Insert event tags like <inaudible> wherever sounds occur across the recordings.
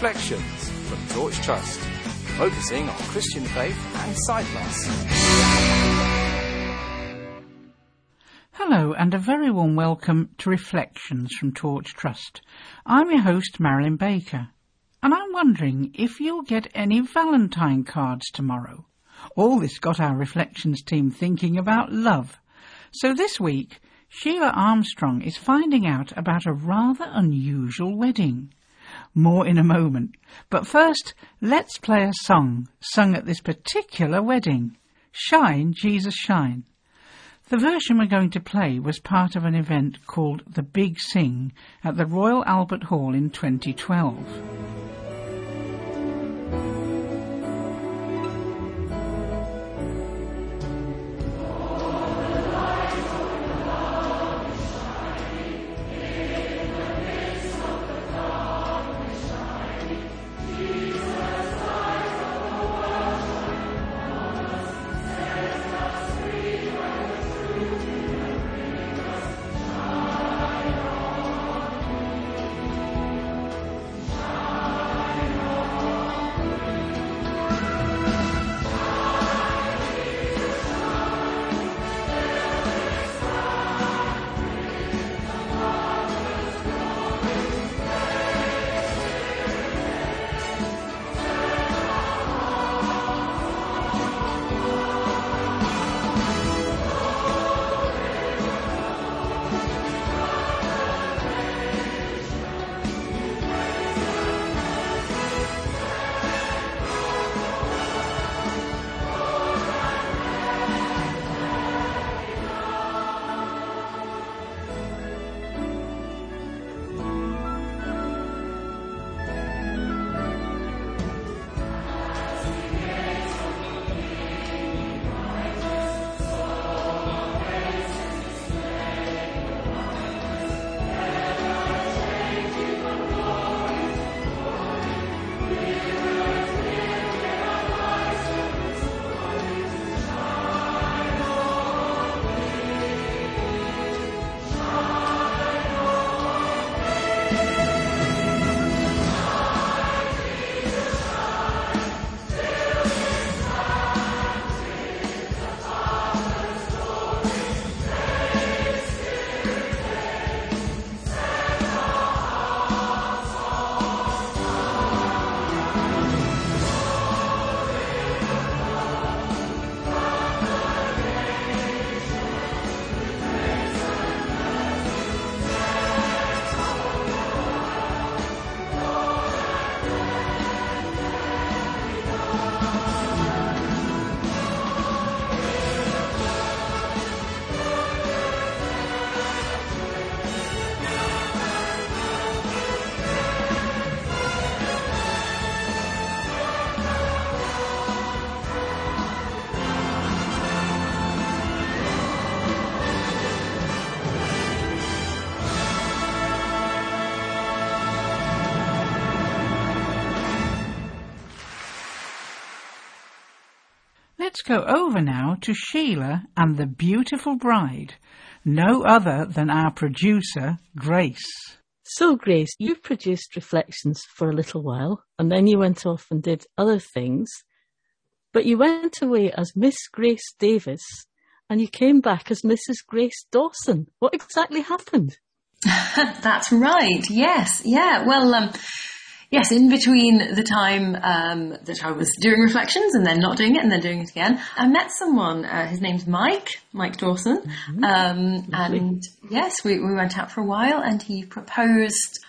Reflections from Torch Trust, focusing on Christian faith and loss. Hello, and a very warm welcome to Reflections from Torch Trust. I'm your host, Marilyn Baker, and I'm wondering if you'll get any Valentine cards tomorrow. All this got our Reflections team thinking about love. So this week, Sheila Armstrong is finding out about a rather unusual wedding. More in a moment. But first, let's play a song sung at this particular wedding. Shine, Jesus Shine. The version we're going to play was part of an event called The Big Sing at the Royal Albert Hall in 2012. Go over now to Sheila and the beautiful bride, no other than our producer, Grace. So, Grace, you produced Reflections for a little while, and then you went off and did other things, but you went away as Miss Grace Davis, and you came back as Mrs. Grace Dawson. What exactly happened? <laughs> That's right. Yes. Yeah. Well, um, yes, in between the time um, that I was doing reflections and then not doing it and then doing it again, I met someone. Uh, his name's Mike, Mike Dawson. Mm-hmm. Um, and yes, we, we went out for a while and he proposed.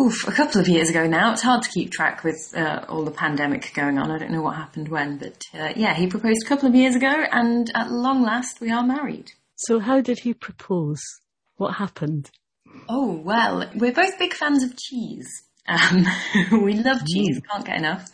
Oof, a couple of years ago now. It's hard to keep track with uh, all the pandemic going on. I don't know what happened when, but uh, yeah, he proposed a couple of years ago, and at long last, we are married. So, how did he propose? What happened? Oh, well, we're both big fans of cheese. Um, <laughs> we love cheese, can't get enough.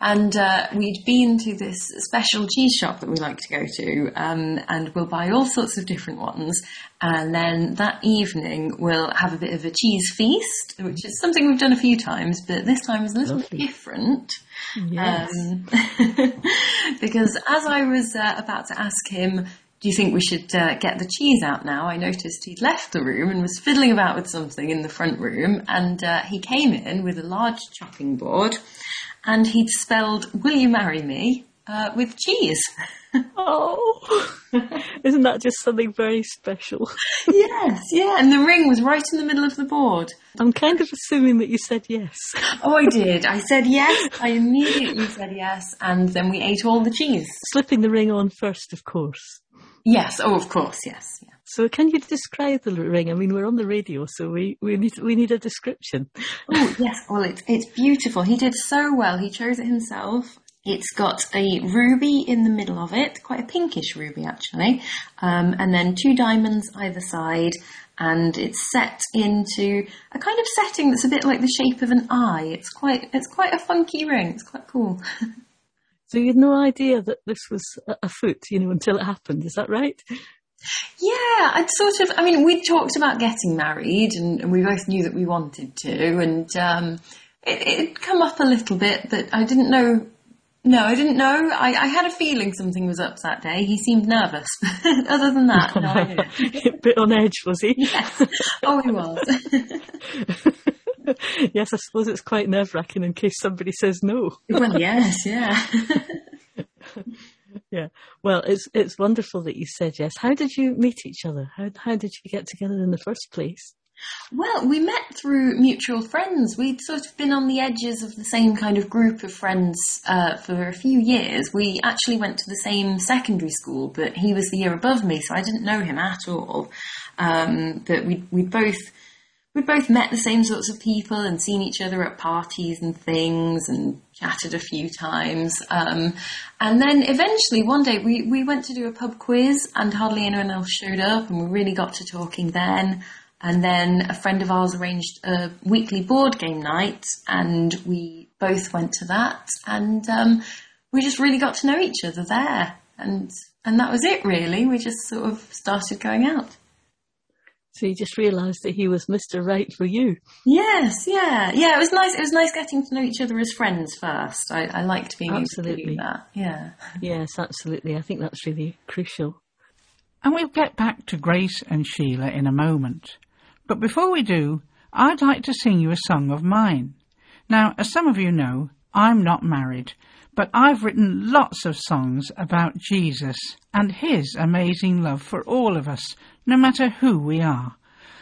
And uh, we'd been to this special cheese shop that we like to go to, um, and we'll buy all sorts of different ones. And then that evening, we'll have a bit of a cheese feast, which is something we've done a few times, but this time is a little Lovely. bit different. Yes. Um, <laughs> because as I was uh, about to ask him, do you think we should uh, get the cheese out now? I noticed he'd left the room and was fiddling about with something in the front room, and uh, he came in with a large chopping board, and he'd spelled "Will you marry me?" Uh, with cheese. <laughs> Oh, <laughs> isn't that just something very special? <laughs> yes, yeah, and the ring was right in the middle of the board. I'm kind of assuming that you said yes. Oh, I did. I said yes. I immediately said yes, and then we ate all the cheese. Slipping the ring on first, of course. Yes. Oh, of course. Yes. Yeah. So, can you describe the ring? I mean, we're on the radio, so we, we need we need a description. Oh, yes. Well, it's it's beautiful. He did so well. He chose it himself. It's got a ruby in the middle of it, quite a pinkish ruby actually, um, and then two diamonds either side, and it's set into a kind of setting that's a bit like the shape of an eye. It's quite it's quite a funky ring. It's quite cool. <laughs> So you had no idea that this was a a foot, you know, until it happened. Is that right? Yeah, I'd sort of. I mean, we talked about getting married, and, and we both knew that we wanted to, and um, it, it'd come up a little bit, but I didn't know. No, I didn't know. I, I had a feeling something was up that day. He seemed nervous. <laughs> Other than that, no <laughs> idea. a bit on edge, was he? <laughs> Yes. Oh, he was. <laughs> yes, I suppose it's quite nerve wracking in case somebody says no. <laughs> well, yes, yeah. <laughs> Yeah. Well, it's it's wonderful that you said yes. How did you meet each other? How how did you get together in the first place? Well, we met through mutual friends. We'd sort of been on the edges of the same kind of group of friends uh, for a few years. We actually went to the same secondary school, but he was the year above me, so I didn't know him at all. Um, but we we both we'd both met the same sorts of people and seen each other at parties and things and chatted a few times. Um, and then eventually one day we, we went to do a pub quiz and hardly anyone else showed up and we really got to talking then. And then a friend of ours arranged a weekly board game night and we both went to that and um, we just really got to know each other there. And, and that was it really. We just sort of started going out. So you just realised that he was Mr. Right for you. Yes, yeah, yeah. It was nice. It was nice getting to know each other as friends first. I, I liked being able to Absolutely. do that. Yeah. Yes, absolutely. I think that's really crucial. And we'll get back to Grace and Sheila in a moment. But before we do, I'd like to sing you a song of mine. Now, as some of you know, I'm not married, but I've written lots of songs about Jesus and his amazing love for all of us, no matter who we are.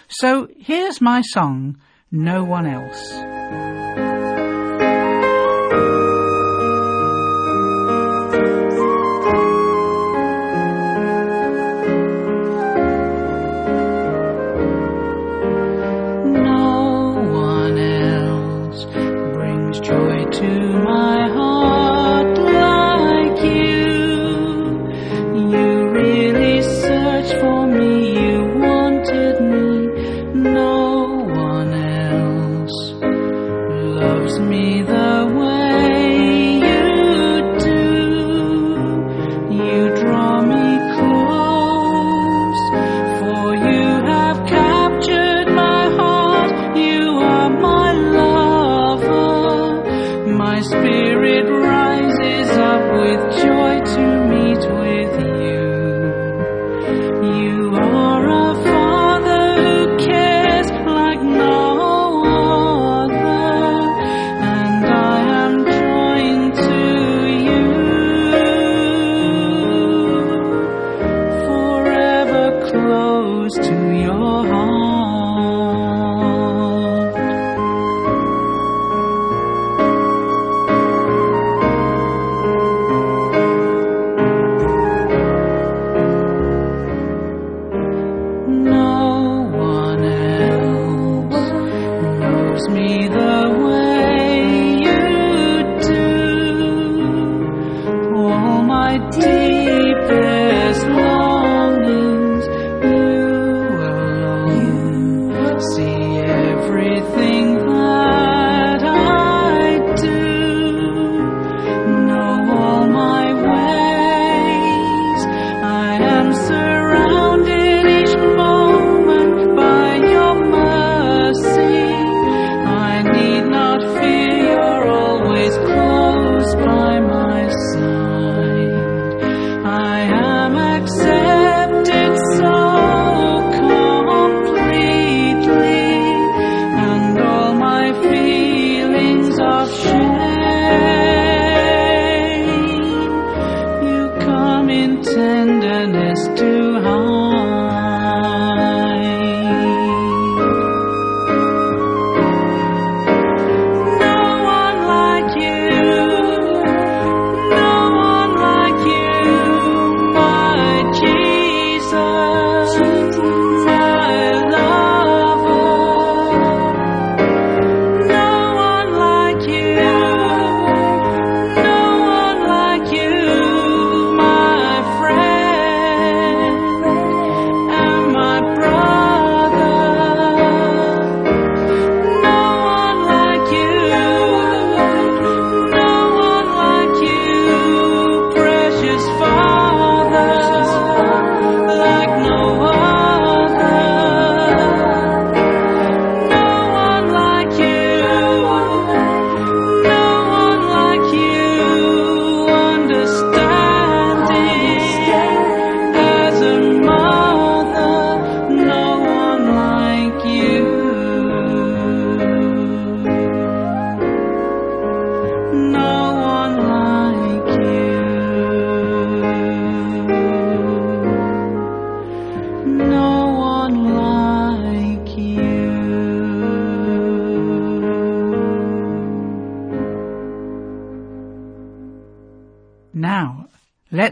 So here's my song, No One Else.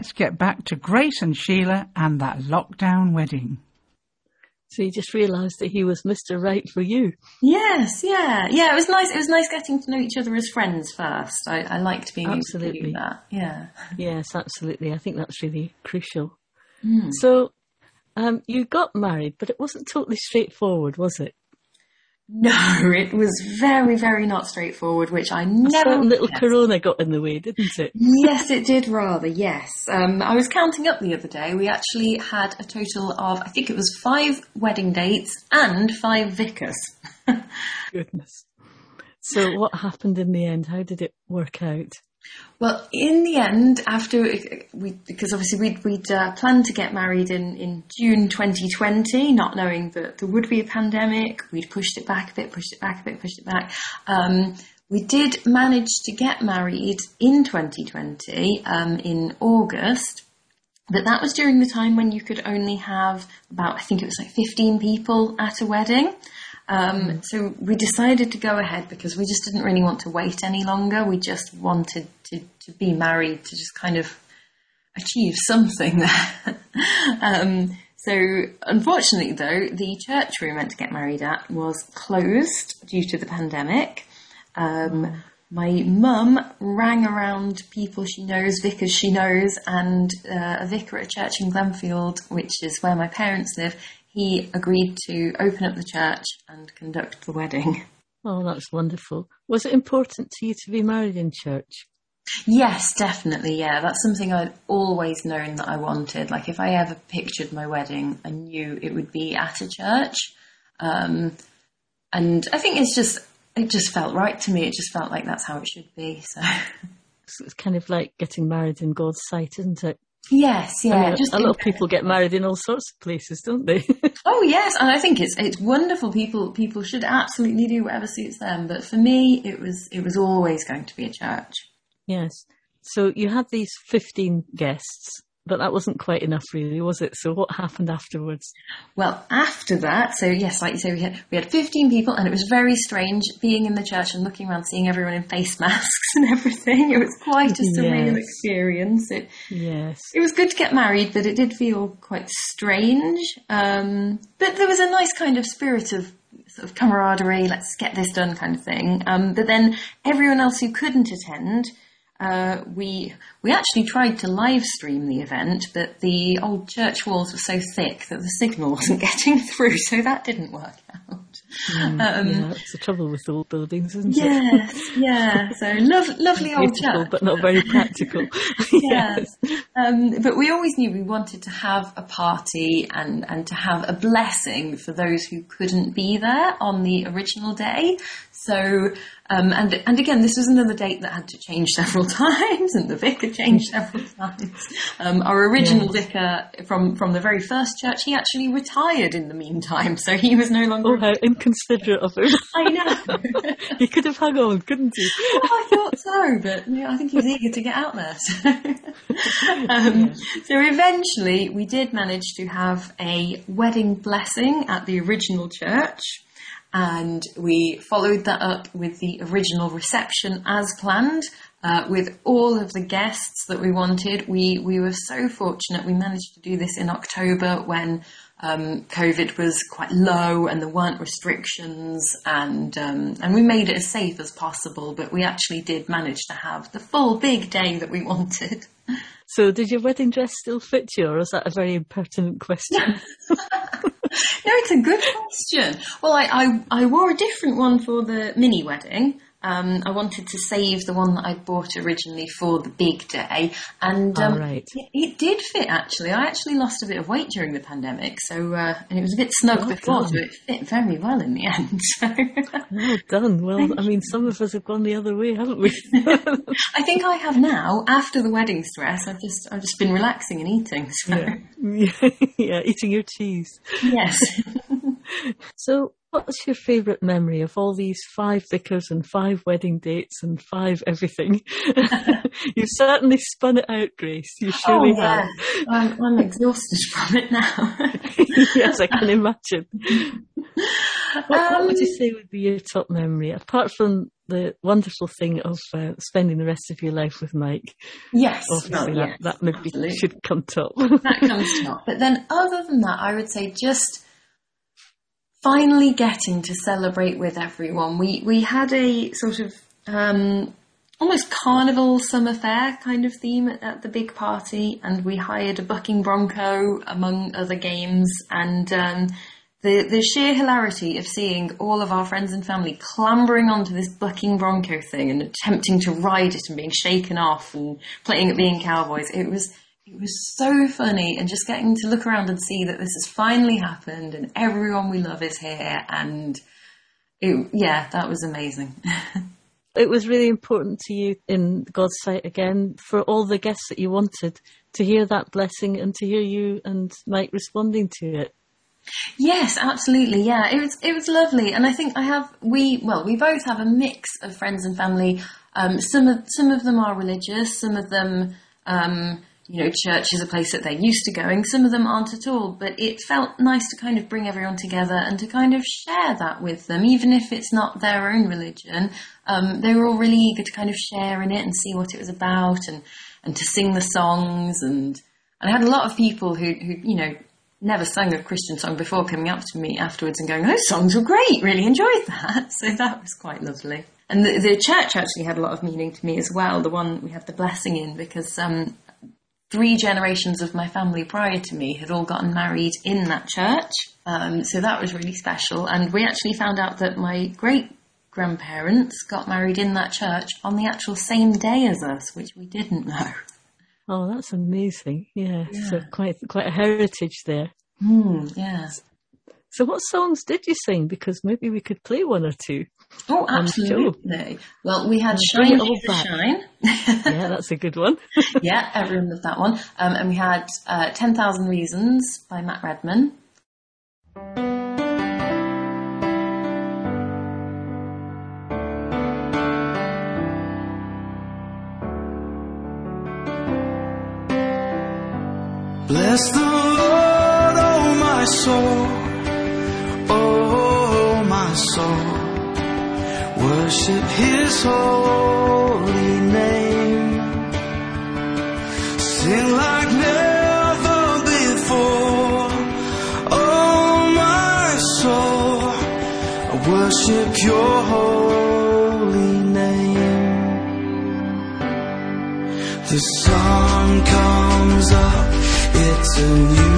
Let's get back to Grace and Sheila and that lockdown wedding. So you just realised that he was Mr. Right for you. Yes, yeah, yeah. It was nice. It was nice getting to know each other as friends first. I, I liked being able to Absolutely. do that. Yeah. Yes, absolutely. I think that's really crucial. So um, you got married, but it wasn't totally straightforward, was it? No, <laughs> it was very, very not straightforward, which I never. little Yes. corona got in the way, didn't it? Yes, it did rather, yes. Um, I was counting up the other day. We actually had a total of, I think it was five wedding dates and five vicars. <laughs> Goodness. So what happened in the end? How did it work out? Well, in the end, after we, because obviously we'd, we'd uh, planned to get married in, in June 2020, not knowing that there would be a pandemic. We'd pushed it back a bit, pushed it back a bit, pushed it back. Um, we did manage to get married in 2020, um, in August. But that was during the time when you could only have about, I think it was like 15 people at a wedding. Um, so we decided to go ahead because we just didn't really want to wait any longer. We just wanted to, to be married to just kind of achieve something there. <laughs> um, so unfortunately though, the church we were meant to get married at was closed due to the pandemic. Um, my mum rang around people she knows, vicars she knows, and uh, a vicar at a church in Glenfield, which is where my parents live. He agreed to open up the church and conduct the wedding. Oh, that's wonderful. Was it important to you to be married in church? Yes, definitely. Yeah, that's something I'd always known that I wanted. Like, if I ever pictured my wedding, I knew it would be at a church. Um, and I think it's just, it just felt right to me. It just felt like that's how it should be. So, <laughs> It's it's kind of like getting married in God's sight, isn't it? Yes, yeah. I mean, just a lot of people get married in all sorts of places, don't they? <laughs> Oh yes, and I think it's it's wonderful. People people should absolutely do whatever suits them. But for me, it was it was always going to be a church. yes. So you had these 15 guests, but that wasn't quite enough, really, was it? So what happened afterwards? Well, after that, so yes, like you say, we had we had fifteen people, and it was very strange being in the church and looking around, seeing everyone in face <laughs> masks and everything. It was quite a surreal Yes. experience. It Yes. it was good to get married, but it did feel quite strange. Um, but there was a nice kind of spirit of sort of camaraderie, let's get this done kind of thing. Um, but then everyone else who couldn't attend, uh, we we actually tried to live stream the event, but the old church walls were so thick that the signal <laughs> wasn't getting through, so that didn't work out. Um, yeah, it's the trouble with old buildings, isn't it? Yes, yeah. So lov- lovely old Beautiful, church. but not very practical. <laughs> <laughs> yes. Um, but we always knew we wanted to have a party and, and to have a blessing for those who couldn't be there on the original day. So, um, and, and again, this was another date that had to change several times and the vicar changed several times. Um, our original vicar from, from the very first church, he actually retired in the meantime. So he was no longer Oh, how inconvenient. considerate of him. <laughs> I know. <laughs> he could have hung on, couldn't he? Well, I thought so, but yeah, I think he was eager to get out there. So. <laughs> um, so eventually, we did manage to have a wedding blessing at the original church. And we followed that up with the original reception as planned, uh, with all of the guests that we wanted. We we were so fortunate. We managed to do this in October when um, COVID was quite low and there weren't restrictions, and um, and we made it as safe as possible. But we actually did manage to have the full big day that we <laughs> wanted. So, did your wedding dress still fit you, or is that a very impertinent question? <laughs> <laughs> no, it's a good question. Well, I, I, I wore a different one for the mini wedding. Um, I wanted to save the one that I bought originally for the big day, and um, right. it, it did fit actually. I actually lost a bit of weight during the pandemic, so uh, and it was a bit snug Well before, done. so it fit very well in the end. <laughs> So Well done. Well, I mean, some of us have gone the other way, haven't we? <laughs> I think I have now. After the wedding stress, I've just I've just been relaxing and eating. So yeah. <laughs> yeah, eating your cheese. yes. So, what's your favourite memory of all these five vicars and five wedding dates and five everything? <laughs> You've certainly spun it out, Grace. You surely oh, yeah. have. I'm, I'm exhausted from it now. <laughs> yes, I can imagine. What, what would you Um, say would be your top memory, apart from the wonderful thing of uh, spending the rest of your life with Mike? Yes, Obviously, well, that, yes, that maybe absolutely. should come top. that comes top. But then, other than that, I would say just finally getting to celebrate with everyone. We we had a sort of um, almost carnival summer fair kind of theme at, at the big party, and we hired a bucking bronco among other games, and um, the the sheer hilarity of seeing all of our friends and family clambering onto this bucking bronco thing and attempting to ride it and being shaken off and playing at being cowboys. It was it was so funny and just getting to look around and see that this has finally happened and everyone we love is here and it, yeah, that was amazing. <laughs> it was really important to you in God's sight again for all the guests that you wanted to hear that blessing and to hear you and Mike responding to it. Yes, absolutely. Yeah, it was it was lovely, and I think I have we well we both have a mix of friends and family. Um, some of some of them are religious, some of them. Um, you know, church is a place that they're used to going. Some of them aren't at all, but it felt nice to kind of bring everyone together and to kind of share that with them, even if it's not their own religion. Um, they were all really eager to kind of share in it and see what it was about and, and to sing the songs. And, and I had a lot of people who, who, you know, never sang a Christian song before coming up to me afterwards and going, those songs were great, really enjoyed that. <laughs> So that was quite lovely. And the, the church actually had a lot of meaning to me as well, the one we had the blessing in, because um, three generations of my family prior to me had all gotten married in that church. Um, so that was really special. And we actually found out that my great grandparents got married in that church on the actual same day as us, which we didn't know. Oh, that's amazing. Yeah, so quite quite a heritage there. Hmm, yeah. So what songs did you sing? Because maybe we could play one or two. Oh, On the show. absolutely. Well, we had Bring Shine it all Shine. <laughs> Yeah, that's a good one. <laughs> yeah, everyone loved that one. Um, and we had uh, 10,000 Reasons by Matt Redman. Bless the Lord, oh my soul, Worship His holy name. Sing like never before, oh my soul. I worship Your holy name. The sun comes up, it's a new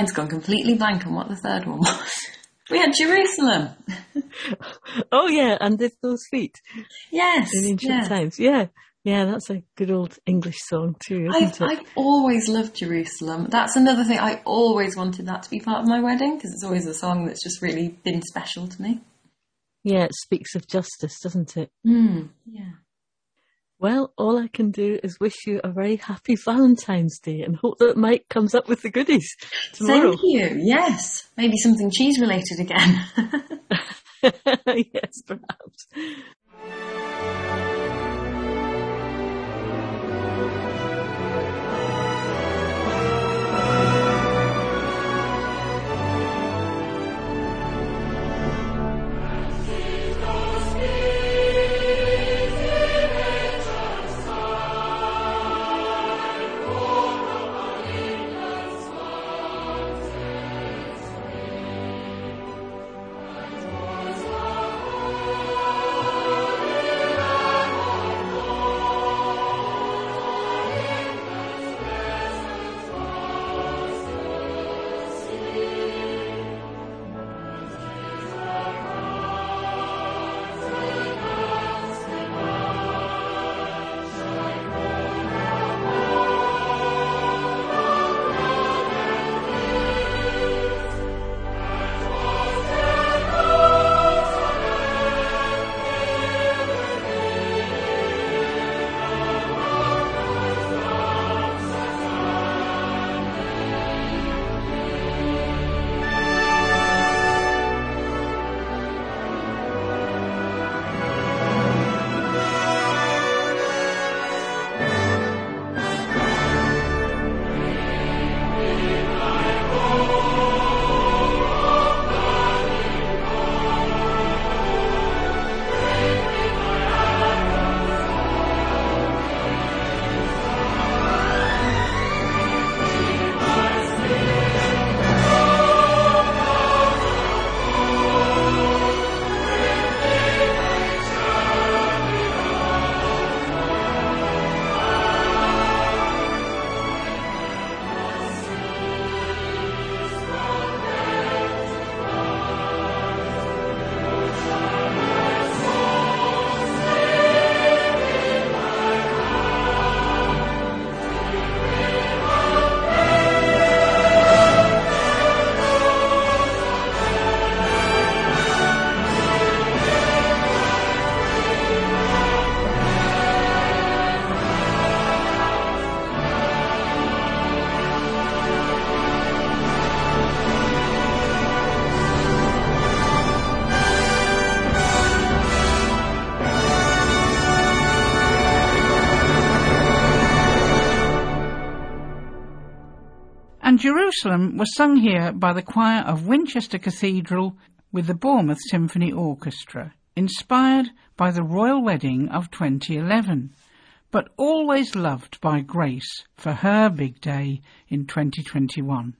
mind's gone completely blank on what the third one was. we had Jerusalem. <laughs> Oh yeah, and did those feet Yes. in ancient yes. times. Yeah, yeah, that's a good old English song too, I've, it? I've always loved Jerusalem. That's another thing. I always wanted that to be part of my wedding because it's always a song that's just really been special to me. Yeah, it speaks of justice, doesn't it? Hmm. Yeah. Well, all I can do is wish you a very happy Valentine's Day and hope that Mike comes up with the goodies tomorrow. Thank you. Yes. Maybe something cheese related again. <laughs> <laughs> yes, perhaps. Jerusalem was sung here by the choir of Winchester Cathedral with the Bournemouth Symphony Orchestra, inspired by the royal wedding of 2011, but always loved by Grace for her big day in 2021.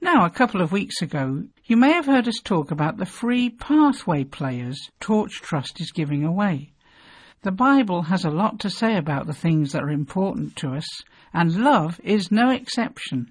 Now, a couple of weeks ago, you may have heard us talk about the free pathway players Torch Trust is giving away. The Bible has a lot to say about the things that are important to us, and love is no exception.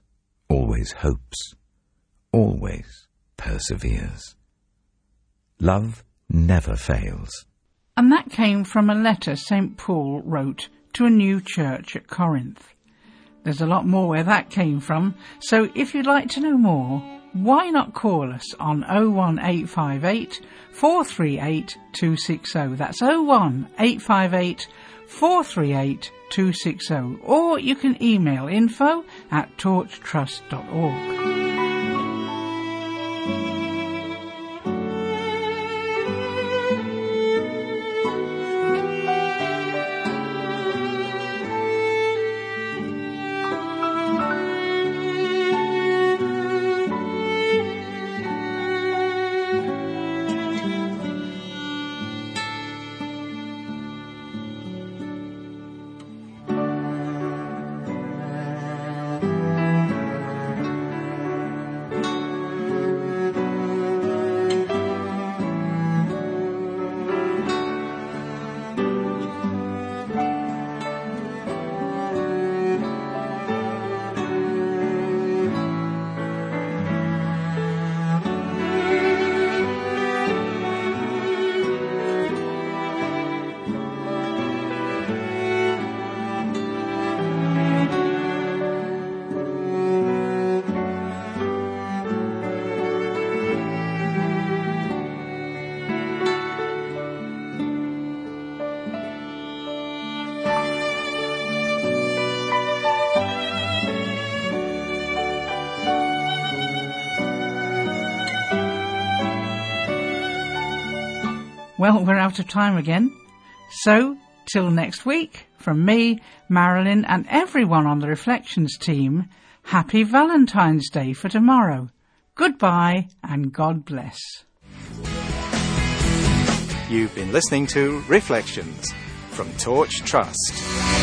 always hopes, always perseveres. Love never fails. And that came from a letter St. Paul wrote to a new church at Corinth. There's a lot more where that came from, so if you'd like to know more, why not call us on 01858 438 260. That's 01858 438 260. Or you can email info at torchtrust.org. Well, we're out of time again. So, till next week, from me, Marilyn, and everyone on the Reflections team, happy Valentine's Day for tomorrow. Goodbye and God bless. You've been listening to Reflections from Torch Trust.